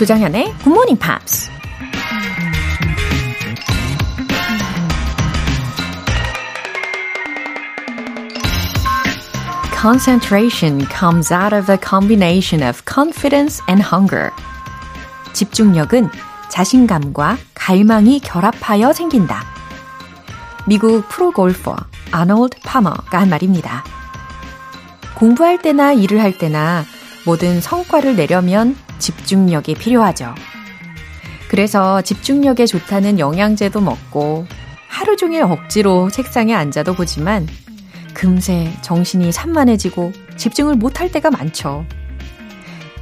조장현의 Good Morning Pops. Concentration comes out of a combination of confidence and hunger. 집중력은 자신감과 갈망이 결합하여 생긴다. 미국 프로골퍼 아놀드 파머가 한 말입니다. 공부할 때나 일을 할 때나 모든 성과를 내려면 집중력이 필요하죠. 그래서 집중력에 좋다는 영양제도 먹고 하루 종일 억지로 책상에 앉아도 보지만 금세 정신이 산만해지고 집중을 못할 때가 많죠.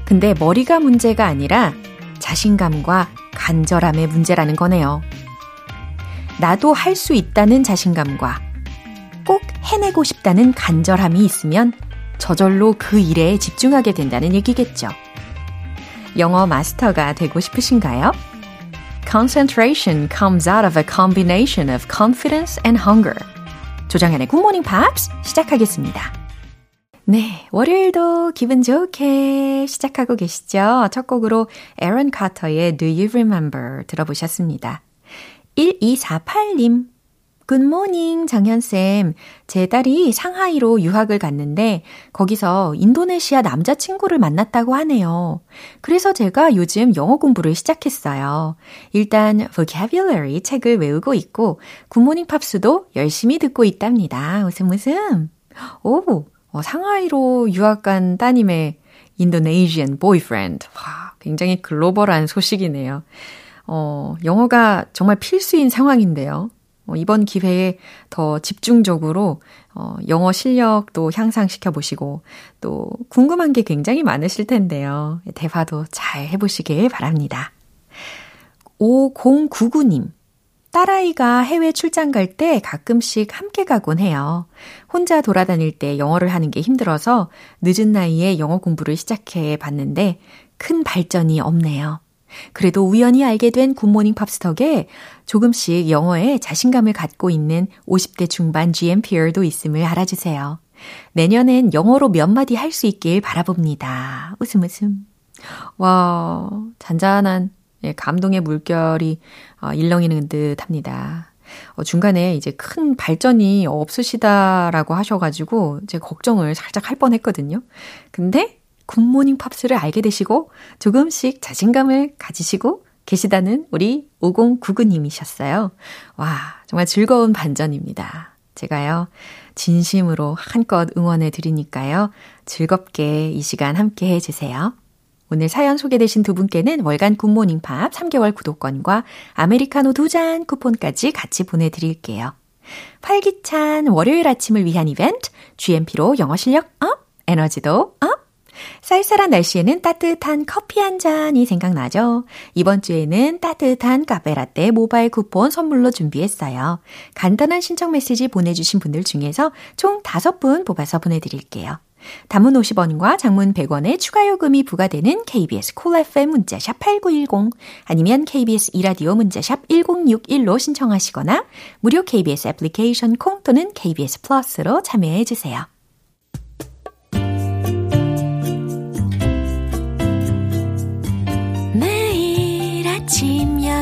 근데 머리가 문제가 아니라 자신감과 간절함의 문제라는 거네요. 나도 할 수 있다는 자신감과 꼭 해내고 싶다는 간절함이 있으면 저절로 그 일에 집중하게 된다는 얘기겠죠. 영어 마스터가 되고 싶으신가요? Concentration comes out of a combination of confidence and hunger. 조정현의 굿모닝 팝스 시작하겠습니다. 네, 월요일도 기분 좋게 시작하고 계시죠? 첫 곡으로 에런 카터의 Do You Remember 들어보셨습니다. 1248님, 굿모닝 정현쌤. 제 딸이 상하이로 유학을 갔는데 거기서 인도네시아 남자친구를 만났다고 하네요. 그래서 제가 요즘 영어 공부를 시작했어요. 일단 vocabulary 책을 외우고 있고 굿모닝 팝스도 열심히 듣고 있답니다. 웃음 웃음. 오, 어, 상하이로 유학 간 따님의 Indonesian boyfriend. 와, 굉장히 글로벌한 소식이네요. 어, 영어가 정말 필수인 상황인데요. 어, 이번 기회에 더 집중적으로 어, 영어 실력도 향상시켜 보시고 또 궁금한 게 굉장히 많으실 텐데요. 대화도 잘 해보시길 바랍니다. 5099님. 딸아이가 해외 출장 갈 때 가끔씩 함께 가곤 해요. 혼자 돌아다닐 때 영어를 하는 게 힘들어서 늦은 나이에 영어 공부를 시작해 봤는데 큰 발전이 없네요. 그래도 우연히 알게 된 굿모닝 팝스 덕에 조금씩 영어에 자신감을 갖고 있는 50대 중반 GMPer도 있음을 알아주세요. 내년엔 영어로 몇 마디 할 수 있길 바라봅니다. 웃음 웃음. 와, 잔잔한 예, 감동의 물결이 어, 일렁이는 듯 합니다. 어, 중간에 이제 큰 발전이 없으시다라고 하셔가지고 제가 걱정을 살짝 할 뻔 했거든요. 근데 굿모닝 팝스를 알게 되시고 조금씩 자신감을 가지시고 계시다는 우리 5099님이셨어요. 와, 정말 즐거운 반전입니다. 제가요, 진심으로 한껏 응원해 드리니까요. 즐겁게 이 시간 함께 해주세요. 오늘 사연 소개되신 두 분께는 월간 굿모닝 팝스 3개월 구독권과 아메리카노 두 잔 쿠폰까지 같이 보내드릴게요. 활기찬 월요일 아침을 위한 이벤트, GMP로 영어 실력 up, 에너지도 up! 쌀쌀한 날씨에는 따뜻한 커피 한 잔이 생각나죠? 이번 주에는 따뜻한 카페라떼 모바일 쿠폰 선물로 준비했어요. 간단한 신청 메시지 보내주신 분들 중에서 총 5분 뽑아서 보내드릴게요. 단문 50원과 장문 100원의 추가 요금이 부과되는 KBS cool cool FM 문자샵 8910 아니면 KBS 2라디오 문자샵 1061로 신청하시거나 무료 KBS 애플리케이션 콩 또는 KBS 플러스로 참여해 주세요.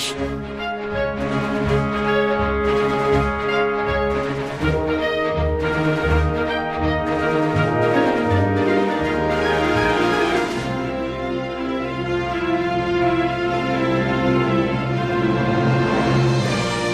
English.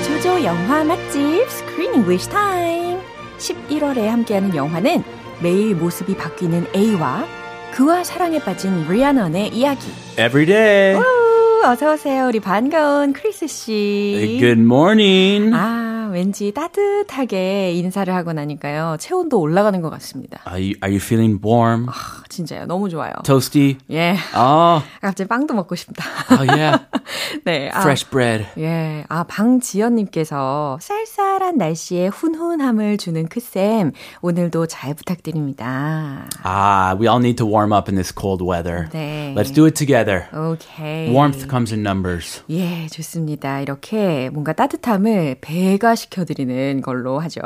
조조 영화 맛집 Screen English Time. 11월에 함께하는 영화는 매일 모습이 바뀌는 A와 그와 사랑에 빠진 리아넌의 이야기. Every day. 어서 오세요. 우리 반가운 크리스 씨. Good morning. 아, 왠지 따뜻하게 인사를 하고 나니까요. 체온도 올라가는 것 같습니다. Are you, are you feeling warm? 아, 진짜요. 너무 좋아요. Toasty? 예. Oh, 갑자기 빵도 먹고 싶다. oh yeah. 네. 아, Fresh bread. 예. 아, 방지연님께서 쌀쌀한 날씨에 훈훈함을 주는 크쌤, 오늘도 잘 부탁드립니다. Ah, we all need to warm up in this cold weather. 네. Let's do it together. 오케이. Warmth comes in numbers. 예, 좋습니다. 이렇게 뭔가 따뜻함을 배가 시켜드리는 걸로 하죠.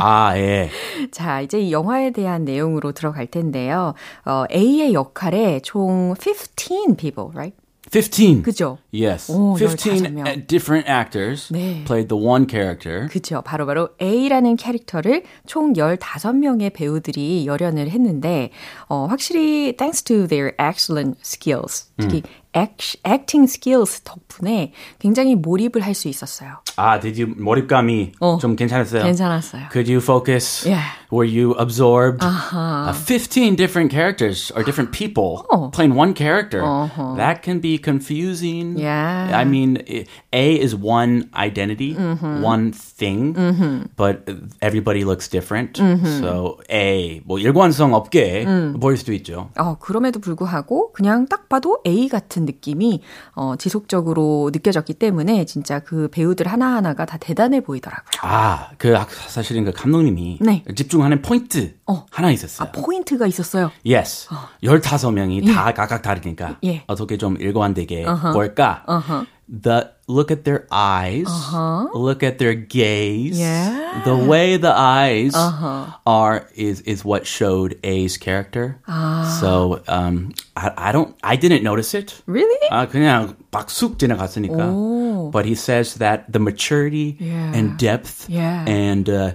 아, 예. 자, 이제 이 영화에 대한 내용으로 들어갈 텐데요. 어, A의 역할에 총 15 people, right? 15. 그죠? Yes. 오, 15 15명. uh, different actors 네. played the one character. 그쵸. 바로바로 A라는 캐릭터를 총 15명의 배우들이 열연을 했는데, 어, 확실히 thanks to their excellent skills, 특히 acting skills 덕분에 굉장히 몰입을 할 수 있었어요. 아, did you 몰입감이 어, 좀 괜찮았어요? 괜찮았어요. Could you focus? Yeah. Were you absorbed? Uh, 15 different characters or different people Oh. playing one character. That can be confusing. Yeah. I mean, A is one identity, one thing, but everybody looks different. So A, 뭐 일관성 없게 보일 수도 있죠. 어, 그럼에도 불구하고 그냥 딱 봐도 A 같은 느낌이 어, 지속적으로 느껴졌기 때문에 진짜 그 배우들 하나하나가 다 대단해 보이더라고요. 아, 그 아, 사실은 그 감독님이 네. 집중 하는 포인트 어. 하나 있었어요. 포인트가 있었어요. Yes. 15명이 다 각각 다르니까 예. 어떻게 좀 일관되게 볼까? The look at their eyes, look at their gaze. Yeah. The way the eyes are is is what showed A's character. So um I, I don't I didn't notice it. Really? 아 그냥 막쑥 지나갔으니까. 오. But he says that the maturity Yeah. and depth Yeah. and uh,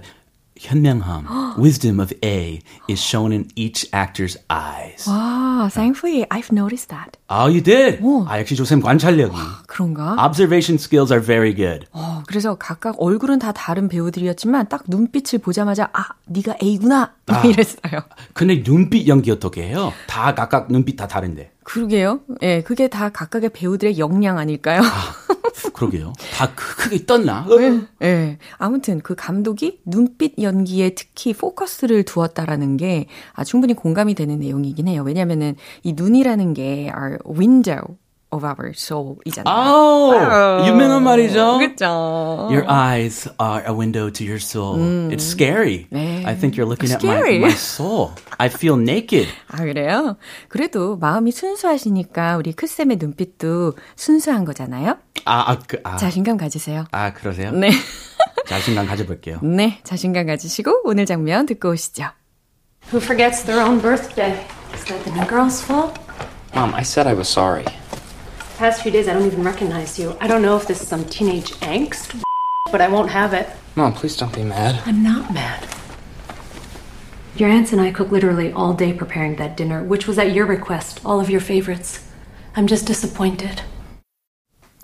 현명함, wisdom of A is shown in each actor's eyes. 와, thankfully I've noticed that. Oh, you did? 오. 아, 역시 조쌤 관찰력이. 그런가? Observation skills are very good. 어, 그래서 각각 얼굴은 다 다른 배우들이었지만 딱 눈빛을 보자마자 아, 네가 A구나. 이랬어요. 근데 눈빛 연기 어떻게 해요? 다 각각 눈빛 다 다른데. 그러게요. 예, 그게 다 각각의 배우들의 역량 아닐까요? 그러게요. 다 크- 크게 떴나? 예. 아무튼 그 감독이 눈빛 연기에 특히 포커스를 두었다라는 게 아, 충분히 공감이 되는 내용이긴 해요. 왜냐면은 이 눈이라는 게 our window of our soul이잖아요. 아우, 유명한 말이죠. 그렇죠. Your eyes are a window to your soul. It's scary. 네. I think you're looking at my, Scary. my soul. I feel naked. 아, 그래요? 그래도 마음이 순수하시니까 우리 크쌤의 눈빛도 순수한 거잖아요? 아, 아, 그, 아, 자신감 가지세요. 아 그러세요? 네. 자신감 가져볼게요. 네, 자신감 가지시고 오늘 장면 듣고 오시죠. Who forgets their own birthday? Is that the new girl's fault? Mom, I said I was sorry. Past few days, I don't even recognize you. I don't know if this is some teenage angst, but I won't have it. Mom, please don't be mad. I'm not mad. Your aunts and I cooked literally all day preparing that dinner, which was at your request, all of your favorites. I'm just disappointed.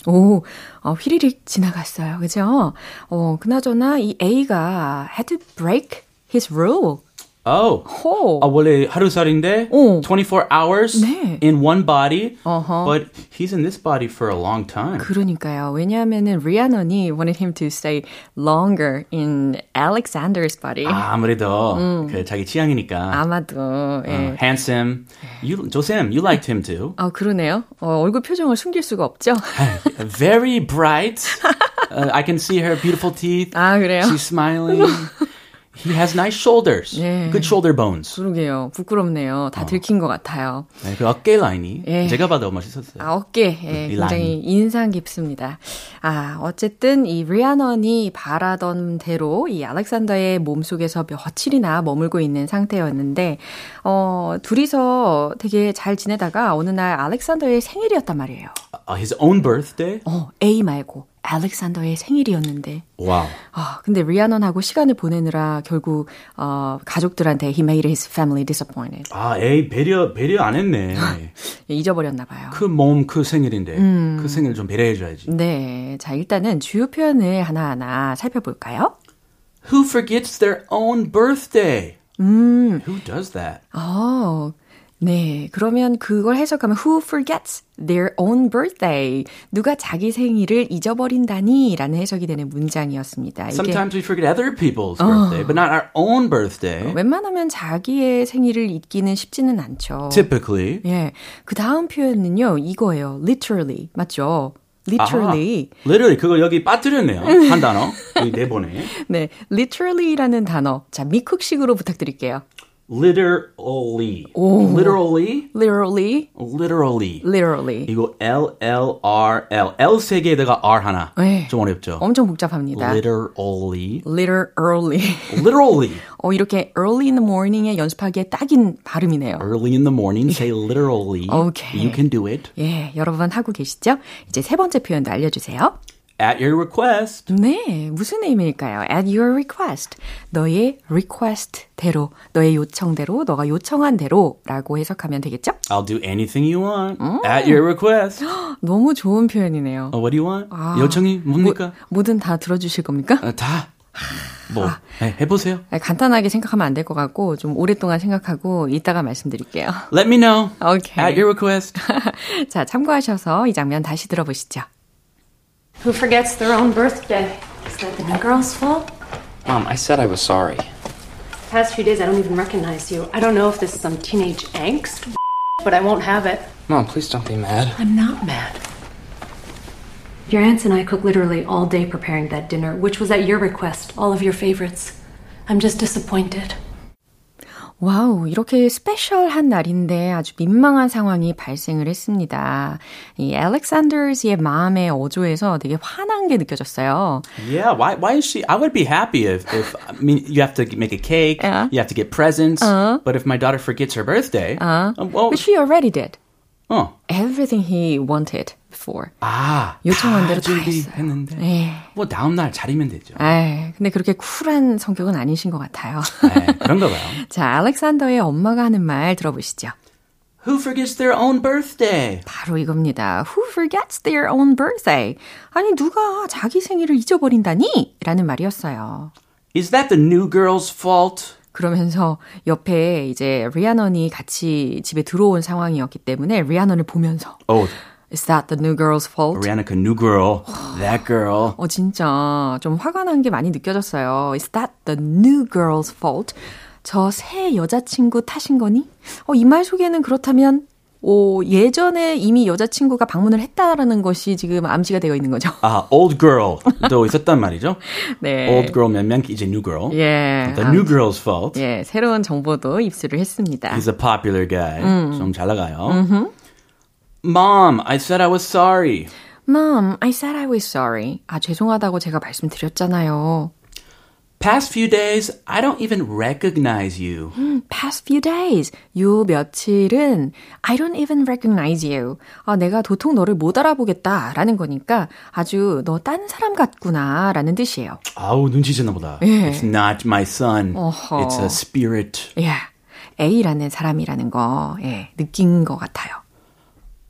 오, 어, 휘리릭 지나갔어요. 그죠? 어, 그나저나 이 A가 had to break his rule. Oh. 호. 아, 원래 하루살인데 오. 24 hours 네. in one body. 어허. But he's in this body for a long time. 그러니까요. 왜냐하면은 리아넌이 wanted him to stay longer in Alexander's body. 아, 아무래도 그 자기 취향이니까. 아마도 예. 어, handsome. You, 조쌤, you liked him too. 아 그러네요. 어, 얼굴 표정을 숨길 수가 없죠. Very bright. Uh, I can see her beautiful teeth. 아 그래요? She's smiling. He has nice shoulders. 예. Good shoulder bones. 그러게요. 부끄럽네요. 다 들킨 것 같아요. 네, 그 어깨 라인이 예. 제가 봐도 멋있었어요. 아, 어깨. 예, 이 굉장히 라인. 인상 깊습니다. 아, 어쨌든 이 리아넌이 바라던 대로 이 알렉산더의 몸속에서 며칠이나 머물고 있는 상태였는데, 어, 둘이서 되게 잘 지내다가 어느 날 알렉산더의 생일이었단 말이에요. Uh, his own birthday? 어, A 말고 알렉산더의 생일이었는데, wow. 아, 근데 리아넌하고 시간을 보내느라 결국, 어, 가족들한테 he made his family disappointed. 아, 에이, 배려, 배려 안 했네. 예, 잊어버렸나 봐요. 그 몸, 그 생일인데. 그 생일 좀 배려해줘야지. 네. 자, 일단은 주요 표현을 하나 하나 살펴볼까요? Who forgets their own birthday? Who does that? 어, 네, 그러면 그걸 해석하면 who forgets their own birthday? 누가 자기 생일을 잊어버린다니? 라는 해석이 되는 문장이었습니다. Sometimes we forget other people's birthday, but not our own birthday. 웬만하면 자기의 생일을 잊기는 쉽지는 않죠. Typically. 예. 그 다음 표현은요, 이거예요. literally. 맞죠? literally. 아하, literally 그거 여기 빠뜨렸네요. 한 단어. 여기 네 번에. 네, literally라는 단어. 자, 미쿡식으로 부탁드릴게요. Literally. 오. literally. literally, literally. literally. 이거 L L R L L 세 개에다가 R 하나. 네. 좀 어렵죠. 엄청 복잡합니다. literally. literally. literally. 어, 이렇게 early in the morning에 연습하기에 딱인 발음이네요. Early in the morning, say literally. Okay. You can do it. 예, 여러분 하고 계시죠? 이제 세 번째 표현도 알려 주세요. At your request. 네, 무슨 의미일까요? At your request. 너의 request대로, 너의 요청대로, 너가 요청한 대로라고 해석하면 되겠죠? I'll do anything you want. At your request. 너무 좋은 표현이네요. Oh, what do you want? 요청이 뭡니까? 뭐든 다 들어주실 겁니까? 어, 다. 뭐 네, 해보세요. 아, 간단하게 생각하면 안 될 것 같고 좀 오랫동안 생각하고 이따가 말씀드릴게요. Let me know. Okay. At your request. 자, 참고하셔서 이 장면 다시 들어보시죠. Who forgets their own birthday? Is that the new girl's fault? Mom, I said I was sorry. Past few days, I don't even recognize you. I don't know if this is some teenage angst, but I won't have it. Mom, please don't be mad. I'm not mad. Your aunts and I cooked literally all day preparing that dinner, which was at your request, all of your favorites. I'm just disappointed. 와우, 이렇게 스페셜한 날인데 아주 민망한 상황이 발생을 했습니다. 이 알렉산더스의 마음의 어조에서 되게 화난 게 느껴졌어요. Yeah, why why is she I would be happy if if I mean you have to make a cake, Yeah. you have to get presents, but if my daughter forgets her birthday, uh, well, But she already did 어. everything he wanted before. 아, 요청한 대로 다 준비했는데. 예. 뭐 다음 날 차리면 되죠. 에이, 근데 그렇게 쿨한 성격은 아니신 것 같아요. 네, 그런가 봐요. 자, 알렉산더의 엄마가 하는 말 들어보시죠. Who forgets their own birthday? 바로 이겁니다. Who forgets their own birthday? 아니, 누가 자기 생일을 잊어버린다니? 라는 말이었어요. Is that the new girl's fault? 그러면서 옆에 이제 리아넌이 같이 집에 들어온 상황이었기 때문에 리아넌을 보면서 Oh, Is that the new girl's fault? Rihanna, new girl, that girl. 어, 진짜 좀 화가 난 게 많이 느껴졌어요. Is that the new girl's fault? 저 새 여자친구 탓인 거니? 어, 이 말 속에는 그렇다면 오, 예전에 이미 여자친구가 방문을 했다라는 것이 지금 암시가 되어 있는 거죠. 아, old girl도 있었단 말이죠. 네. Old girl 몇 명, 이제 new girl. 예. The new girl's fault. 예, 새로운 정보도 입수를 했습니다. He's a popular guy. 좀잘 나가요. Mom, I said I was sorry. Mom, I said I was sorry. 아, 죄송하다고 제가 말씀드렸잖아요. Past few days, I don't even recognize you. Past few days. 요 며칠은 I don't even recognize you. 아, 내가 도통 너를 못 알아보겠다. 라는 거니까 아주 너 딴 사람 같구나. 라는 뜻이에요. 아우, 눈치 챘나 보다. 예. It's not my son. 어허. It's a spirit. 예. A라는 사람이라는 거, 예, 느낀 것 같아요.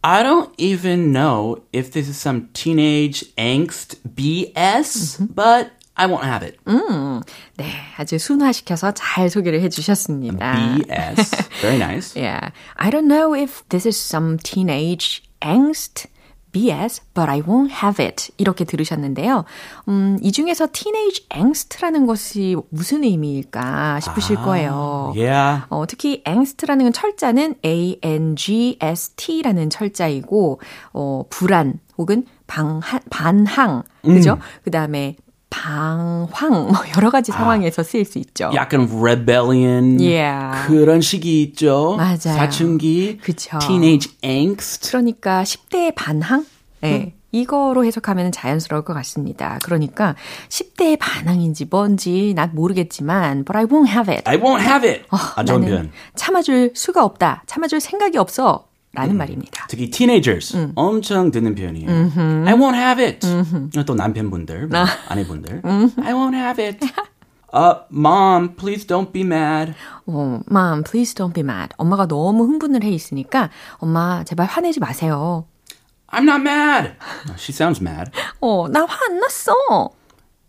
I don't even know if this is some teenage angst BS, but I won't have it. 네, 아주 순화시켜서 잘 소개를 해주셨습니다. BS. Very nice. Yeah. I don't know if this is some teenage angst, BS, but I won't have it. 이렇게 들으셨는데요. 음, 이 중에서 teenage angst라는 것이 무슨 의미일까 싶으실 거예요. Yeah. 어, 특히 angst라는 건 철자는 A-N-G-S-T라는 철자이고, 어, 불안 혹은 방한, 반항, 그죠? 그 다음에 방황, 뭐 여러 가지 상황에서 쓰일 수 있죠. 약간 rebellion Yeah. 그런 시기 있죠. 맞아요. 사춘기, 그쵸. teenage angst. 그러니까 10대의 반항? 네. 이거로 해석하면 자연스러울 것 같습니다. 그러니까 10대의 반항인지 뭔지 난 모르겠지만 but I won't have it. I won't have it. 어, 안 좋은 나는 표현. 참아줄 수가 없다. 참아줄 생각이 없어. 라는 말입니다. 특히 teenagers 엄청 듣는 표현이에요. I won't have it. 또 남편분들, 뭐 아내분들. I won't have it. Uh, mom, please don't be mad. 어, Mom, please don't be mad. 엄마가 너무 흥분을 해 있으니까 엄마 제발 화내지 마세요. I'm not mad. She sounds mad. 어, 나 화 안 났어.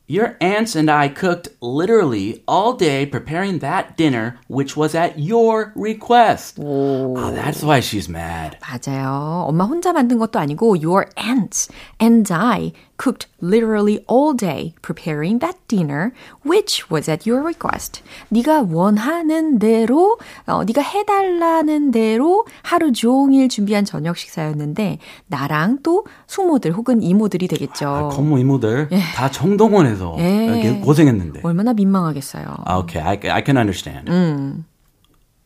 Your aunts and I cooked literally all day preparing that dinner, which was at your request. Oh, that's why she's mad. 맞아요. 엄마 혼자 만든 것도 아니고 your aunts and I cooked literally all day preparing that dinner, which was at your request. 네가 원하는 대로, 어, 네가 해달라는 대로 하루 종일 준비한 저녁 식사였는데 나랑 또 숙모들 혹은 이모들이 되겠죠. 아, 건모 이모들 예. 다 정동원에서 예. 고생했는데. 얼마나 민망하겠어요. Okay, I, I can understand.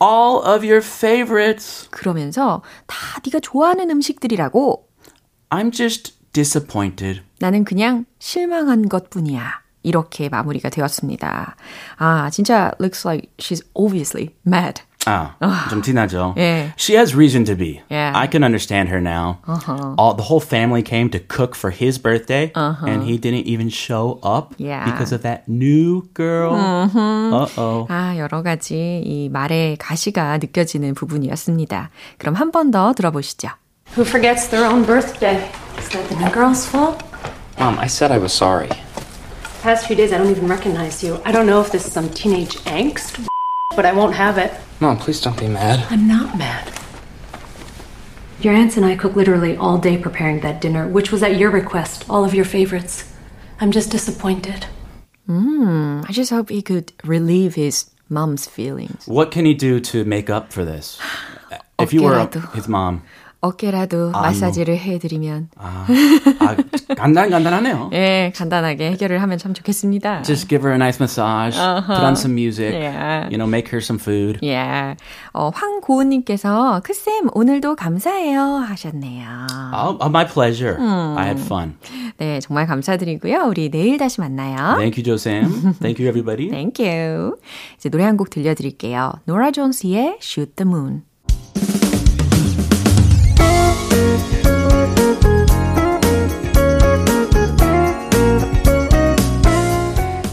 All of your favorites. 그러면서 다 네가 좋아하는 음식들이라고 I'm just disappointed. 나는 그냥 실망한 것 뿐이야. 이렇게 마무리가 되었습니다. 아, 진짜 looks like she's obviously mad. 아, 좀 티나죠? 예. She has reason to be. Yeah. I can understand her now. Uh-huh. All, the whole family came to cook for his birthday, and he didn't even show up Yeah. because of that new girl. Uh-oh. 아, 여러 가지 이 말의 가시가 느껴지는 부분이었습니다. 그럼 한 번 더 들어보시죠. Who forgets their own birthday? Is that the new girl's fault? Mom, I said I was sorry. The past few days, I don't even recognize you. I don't know if this is some teenage angst, but I won't have it. Mom, please don't be mad. I'm not mad. Your aunts and I cook literally all day preparing that dinner, which was at your request, all of your favorites. I'm just disappointed. Hmm. I just hope he could relieve his mom's feelings. What can he do to make up for this? if you were his mom. 어깨라도 마사지를 해드리면 아, 간단, 간단하네요. 예, 간단하게 해결을 하면 참 좋겠습니다. Just give her a nice massage, put on some music, Yeah. you know, make her some food. 예. 어, 황고은님께서 크쌤 오늘도 감사해요 하셨네요. Oh, oh, my pleasure. I had fun. 네, 정말 감사드리고요. 우리 내일 다시 만나요. Thank you, Josam. Thank you, everybody. Thank you. 이제 노래 한 곡 들려드릴게요. 노라 존스의 Shoot the Moon.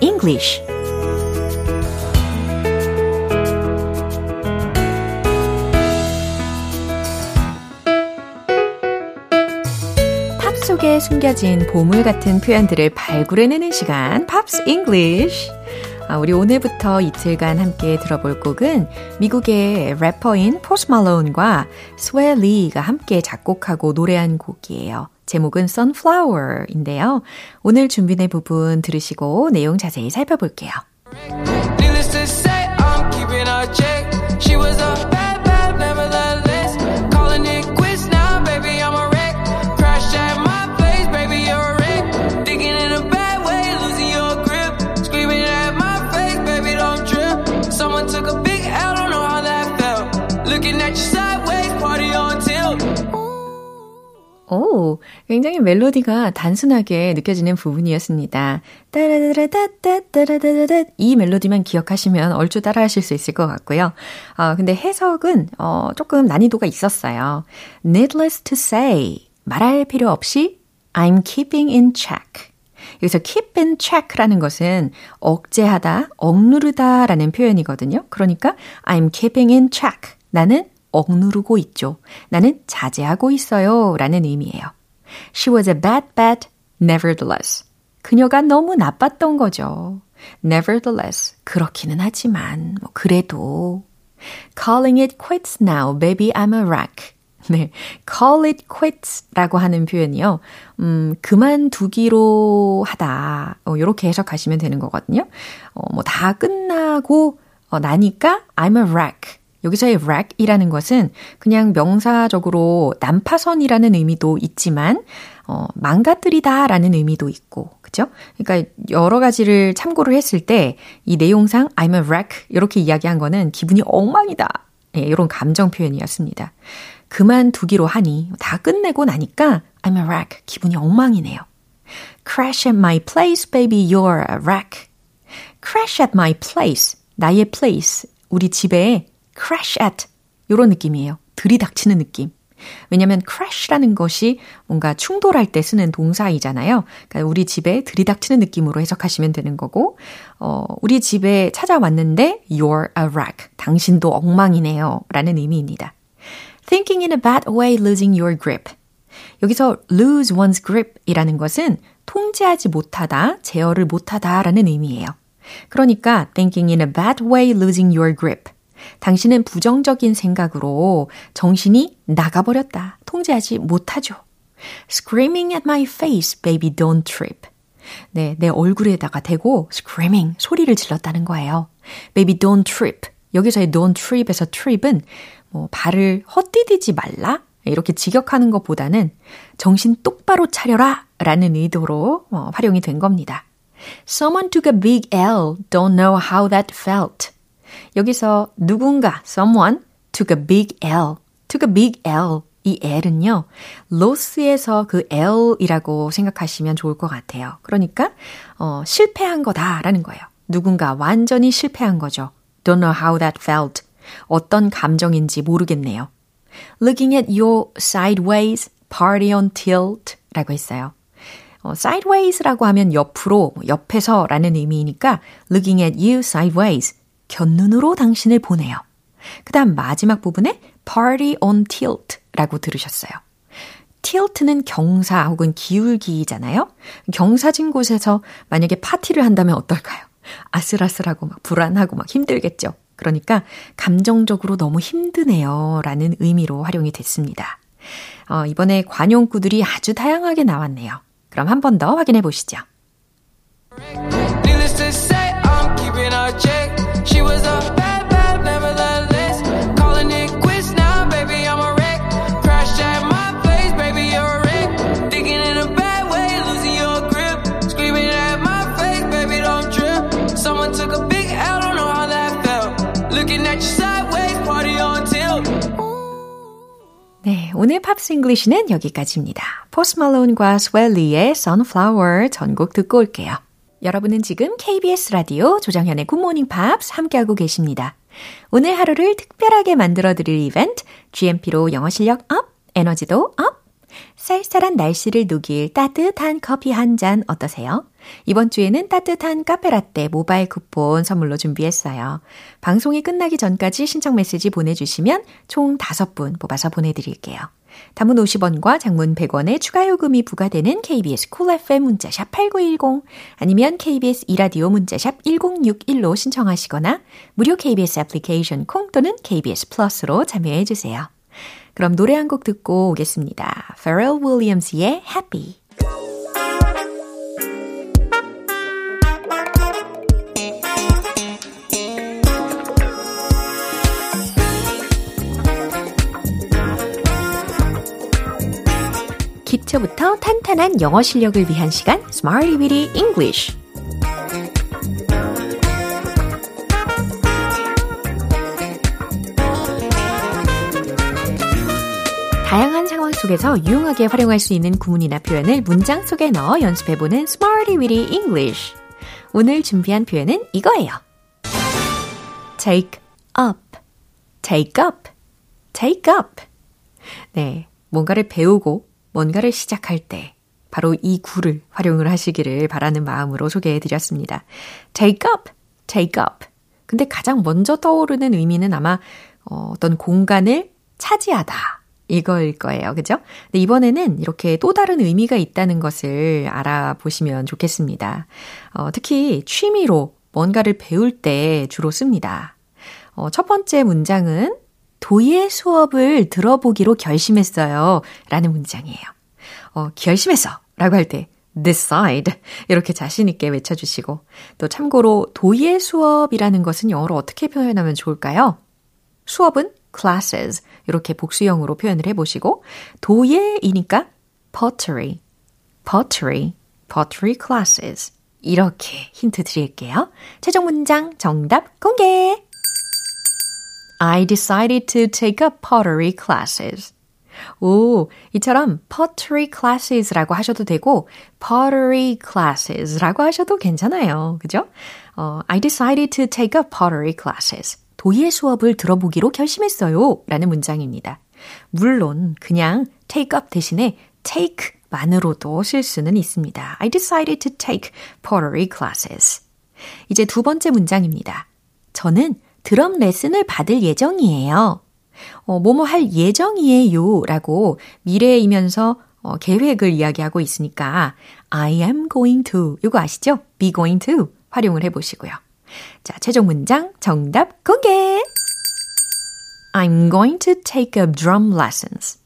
English. 팝 속에 숨겨진 보물 같은 표현들을 발굴해내는 시간, Pops English. 아, 우리 오늘부터 이틀간 함께 들어볼 곡은 미국의 래퍼인 포스트 말론과 스웨이 리가 함께 작곡하고 노래한 곡이에요. 제목은 Sunflower인데요. 오늘 준비된 부분 들으시고 내용 자세히 살펴볼게요. 오, 굉장히 멜로디가 단순하게 느껴지는 부분이었습니다. 이 멜로디만 기억하시면 얼추 따라하실 수 있을 것 같고요. 어, 근데 해석은 어, 조금 난이도가 있었어요. Needless to say, 말할 필요 없이 I'm keeping in check. 여기서 keep in check라는 것은 억제하다, 억누르다 라는 표현이거든요. 그러니까 I'm keeping in check. 나는 억누르고 있죠. 나는 자제하고 있어요. 라는 의미예요. She was a bad bat, nevertheless. 그녀가 너무 나빴던 거죠. Nevertheless. 그렇기는 하지만, 뭐, 그래도. Calling it quits now, baby, I'm a wreck. 네. call it quits 라고 하는 표현이요. 음, 그만두기로 하다. 어, 요렇게 해석하시면 되는 거거든요. 어, 뭐, 다 끝나고, 어, 나니까 I'm a wreck. 여기서의 wreck이라는 것은 그냥 명사적으로 난파선이라는 의미도 있지만, 어, 망가뜨리다 라는 의미도 있고, 그죠? 그러니까 여러 가지를 참고를 했을 때 이 내용상 I'm a wreck 이렇게 이야기한 거는 기분이 엉망이다. 예, 이런 감정 표현이었습니다. 그만두기로 하니 다 끝내고 나니까 I'm a wreck 기분이 엉망이네요. Crash at my place, baby, you're a wreck. Crash at my place. 나의 place. 우리 집에 crash at. 요런 느낌이에요. 들이닥치는 느낌. 왜냐면 crash라는 것이 뭔가 충돌할 때 쓰는 동사이잖아요. 그러니까 우리 집에 들이닥치는 느낌으로 해석하시면 되는 거고, 어, 우리 집에 찾아왔는데 you're a wreck. 당신도 엉망이네요. 라는 의미입니다. Thinking in a bad way, losing your grip. 여기서 lose one's grip 이라는 것은 통제하지 못하다, 제어를 못하다 라는 의미예요. 그러니까 thinking in a bad way, losing your grip. 당신은 부정적인 생각으로 정신이 나가버렸다. 통제하지 못하죠. Screaming at my face, baby, don't trip. 네, 내 얼굴에다가 대고 screaming, 소리를 질렀다는 거예요. Baby, don't trip. 여기서의 don't trip에서 trip은 뭐 발을 헛디디지 말라? 이렇게 직역하는 것보다는 정신 똑바로 차려라 라는 의도로 어, 활용이 된 겁니다. Someone took a big L. Don't know how that felt. 여기서 누군가, someone took a big L. took a big L. 이 L은요, lost에서 그 L이라고 생각하시면 좋을 것 같아요. 그러니까, 어, 실패한 거다라는 거예요. 누군가 완전히 실패한 거죠. Don't know how that felt. 어떤 감정인지 모르겠네요. Looking at you sideways, party on tilt 라고 했어요. 어, sideways라고 하면 옆으로, 옆에서 라는 의미이니까 looking at you sideways, 곁눈으로 당신을 보내요. 그 다음 마지막 부분에 party on tilt 라고 들으셨어요. tilt는 경사 혹은 기울기잖아요. 경사진 곳에서 만약에 파티를 한다면 어떨까요? 아슬아슬하고 막 불안하고 막 힘들겠죠. 그러니까 감정적으로 너무 힘드네요. 라는 의미로 활용이 됐습니다. 어, 이번에 관용구들이 아주 다양하게 나왔네요. 그럼 한 번 더 확인해 보시죠. She was a bad, bad, nevertheless. Calling it quits now, baby, I'm a wreck. Crashed at my place, baby, you're a wreck. Thinking in a bad way, losing your grip. Screaming at my face, baby, don't trip. Someone took a big L, don't know how that felt. Looking at you sideways, party on tilt. 네, 오늘 Pops English는 여기까지입니다. 포스트 말론과 스웨이 리의 Sunflower 전곡 듣고 올게요. 여러분은 지금 KBS 라디오 조정현의 Good Morning Pops 함께하고 계십니다. 오늘 하루를 특별하게 만들어드릴 이벤트 GMP로 영어 실력 up, 에너지도 up, 쌀쌀한 날씨를 녹일 따뜻한 커피 한 잔 어떠세요? 이번 주에는 따뜻한 카페라떼 모바일 쿠폰 선물로 준비했어요. 방송이 끝나기 전까지 신청 메시지 보내주시면 총 5분 뽑아서 보내드릴게요. 단문 50원과 장문 100원의 추가 요금이 부과되는 KBS Cool FM 문자샵 8910 아니면 KBS 2라디오 문자샵 1061로 신청하시거나 무료 KBS 애플리케이션 콩 또는 KBS 플러스로 참여해 주세요. 그럼 노래 한 곡 듣고 오겠습니다. Pharrell Williams의 Happy. 기초부터 탄탄한 영어 실력을 위한 시간 Smarty Weedy English. 다양한 상황 속에서 유용하게 활용할 수 있는 구문이나 표현을 문장 속에 넣어 연습해보는 Smarty Weedy English. 오늘 준비한 표현은 이거예요. Take up Take up Take up. 네, 뭔가를 배우고 뭔가를 시작할 때 바로 이 구를 활용을 하시기를 바라는 마음으로 소개해 드렸습니다. take up, take up. 근데 가장 먼저 떠오르는 의미는 아마 어, 어떤 공간을 차지하다. 이거일 거예요. 그죠? 근데 이번에는 이렇게 또 다른 의미가 있다는 것을 알아보시면 좋겠습니다. 어, 특히 취미로 뭔가를 배울 때 주로 씁니다. 어, 첫 번째 문장은 도예 수업을 들어보기로 결심했어요. 라는 문장이에요. 어, 결심했어. 라고 할 때, decide. 이렇게 자신있게 외쳐주시고. 또 참고로 도예 수업이라는 것은 영어로 어떻게 표현하면 좋을까요? 수업은 classes. 이렇게 복수형으로 표현을 해보시고, 도예이니까 pottery. pottery. pottery classes. 이렇게 힌트 드릴게요. 최종 문장 정답 공개! I decided to take up pottery classes. 오, 이처럼 pottery classes라고 하셔도 되고 pottery classes라고 하셔도 괜찮아요. 그죠? 어, I decided to take up pottery classes. 도예 수업을 들어보기로 결심했어요. 라는 문장입니다. 물론 그냥 take up 대신에 take 만으로도 쓸 수는 있습니다. I decided to take pottery classes. 이제 두 번째 문장입니다. 저는 드럼 레슨을 받을 예정이에요. 어, 뭐뭐 할 예정이에요 라고 미래이면서 어, 계획을 이야기하고 있으니까 I am going to 이거 아시죠? be going to 활용을 해보시고요. 자, 최종 문장 정답 공개! I'm going to take up drum lessons.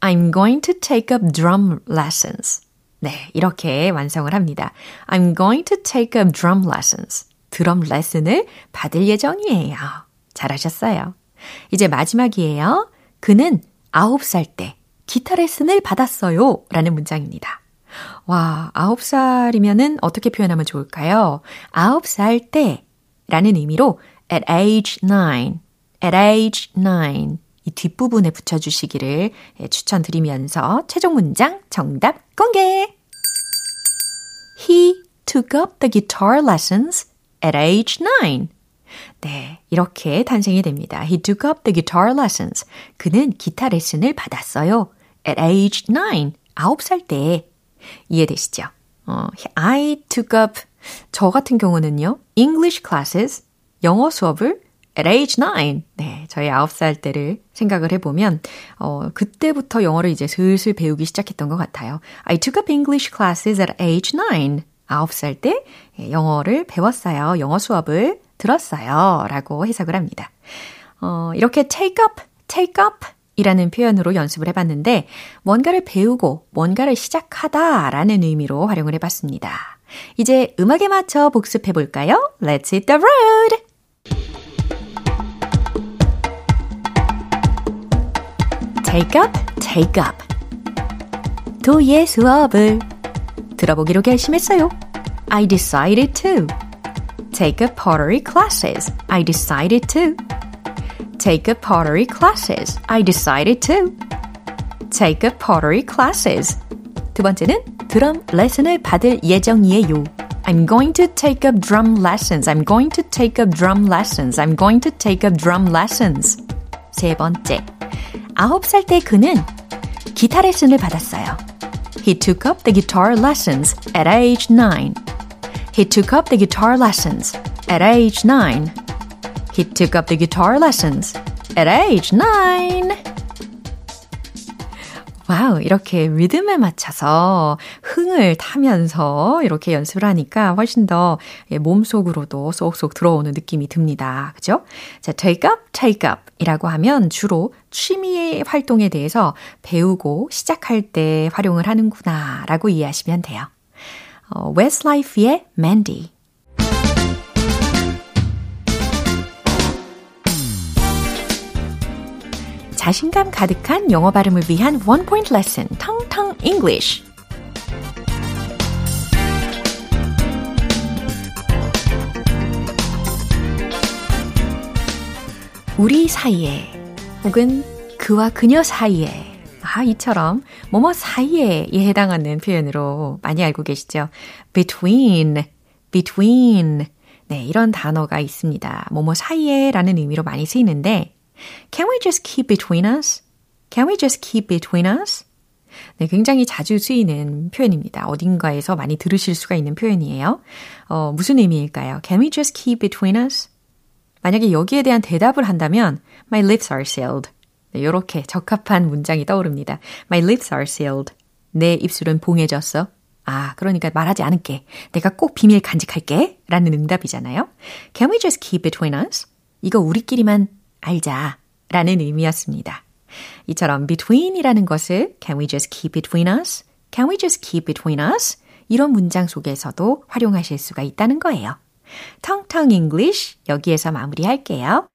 I'm going to take up drum lessons. 네, 이렇게 완성을 합니다. I'm going to take up drum lessons. 드럼 레슨을 받을 예정이에요. 잘하셨어요. 이제 마지막이에요. 그는 9살 때 기타 레슨을 받았어요. 라는 문장입니다. 와, 9살이면은 어떻게 표현하면 좋을까요? 9살 때 라는 의미로 at age 9, at age 9 이 뒷부분에 붙여주시기를 추천드리면서 최종 문장 정답 공개! He took up the guitar lessons at age 9. 네, 이렇게 탄생이 됩니다. He took up the guitar lessons. 그는 기타 레슨을 받았어요. At age 9. 9살 때. 이해되시죠? 어, I took up, 저 같은 경우는요, English classes, 영어 수업을 at age 9. 네, 저희 9살 때를 생각을 해보면, 어, 그때부터 영어를 이제 슬슬 배우기 시작했던 것 같아요. I took up English classes at age 9. 9살 때 영어를 배웠어요. 영어 수업을 들었어요. 라고 해석을 합니다. 어, 이렇게 take up, take up 이라는 표현으로 연습을 해봤는데, 뭔가를 배우고 뭔가를 시작하다 라는 의미로 활용을 해봤습니다. 이제 음악에 맞춰 복습해볼까요? Let's hit the road! take up, take up. 도예 수업을 들어보기로 결심했어요. I decided to. Take up pottery classes. I decided to. Take up pottery classes. I decided to. Take up pottery classes. 두 번째는 드럼 레슨을 받을 예정이에요. I'm going to take up drum lessons. I'm going to take up drum lessons. I'm going to take up drum lessons. 세 번째. 아홉 살 때 그는 기타 레슨을 받았어요. He took up the guitar lessons at age 9. He took up the guitar lessons at age 9. He took up the guitar lessons at age 9. Wow, 이렇게 리듬에 맞춰서 흥을 타면서 이렇게 연습을 하니까 훨씬 더 몸속으로도 쏙쏙 들어오는 느낌이 듭니다. 그죠? 자, take up, take up 이라고 하면 주로 취미 활동에 대해서 배우고 시작할 때 활용을 하는구나 라고 이해하시면 돼요. 어, Westlife의 Mandy. 자신감 가득한 영어 발음을 위한 원 포인트 레슨, 텅텅 English. 우리 사이에 혹은 그와 그녀 사이에 아, 이처럼 뭐뭐 사이에에 해당하는 표현으로 많이 알고 계시죠? between, between. 네, 이런 단어가 있습니다. 뭐뭐 사이에라는 의미로 많이 쓰이는데 Can we just keep between us? Can we just keep between us? 네, 굉장히 자주 쓰이는 표현입니다. 어딘가에서 많이 들으실 수가 있는 표현이에요. 어, 무슨 의미일까요? Can we just keep between us? 만약에 여기에 대한 대답을 한다면 My lips are sealed. 네, 이렇게 적합한 문장이 떠오릅니다. My lips are sealed. 내 입술은 봉해졌어. 아, 그러니까 말하지 않을게. 내가 꼭 비밀 간직할게. 라는 응답이잖아요. Can we just keep between us? 이거 우리끼리만 알자. 라는 의미였습니다. 이처럼 between이라는 것을 can we just keep between us? can we just keep between us? 이런 문장 속에서도 활용하실 수가 있다는 거예요. 텅텅 English 여기에서 마무리할게요.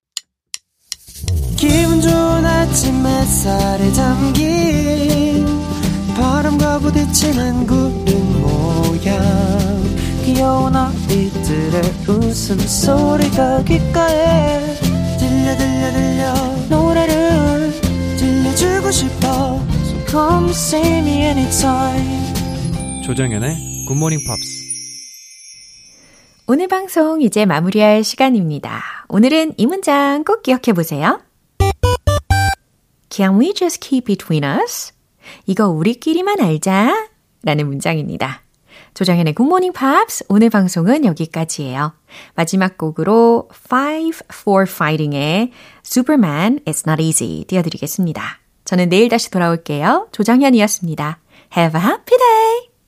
기분 좋은 아침 햇살에 담긴 바람과 부딪히는 구름 모양 귀여운 아이들의 웃음소리가 귓가에 들려 들려 들려 노래를 들려 안아주고 싶어 So come see me anytime 조정현의 Good Morning Pops 오늘 방송 이제 마무리할 시간입니다. 오늘은 이 문장 꼭 기억해 보세요. Can we just keep between us? 이거 우리끼리만 알자. 라는 문장입니다. 조정현의 Good Morning Pops 오늘 방송은 여기까지예요. 마지막 곡으로 Five for Fighting의 Superman It's Not Easy 띄워드리겠습니다. 저는 내일 다시 돌아올게요. 조정현이었습니다. Have a happy day!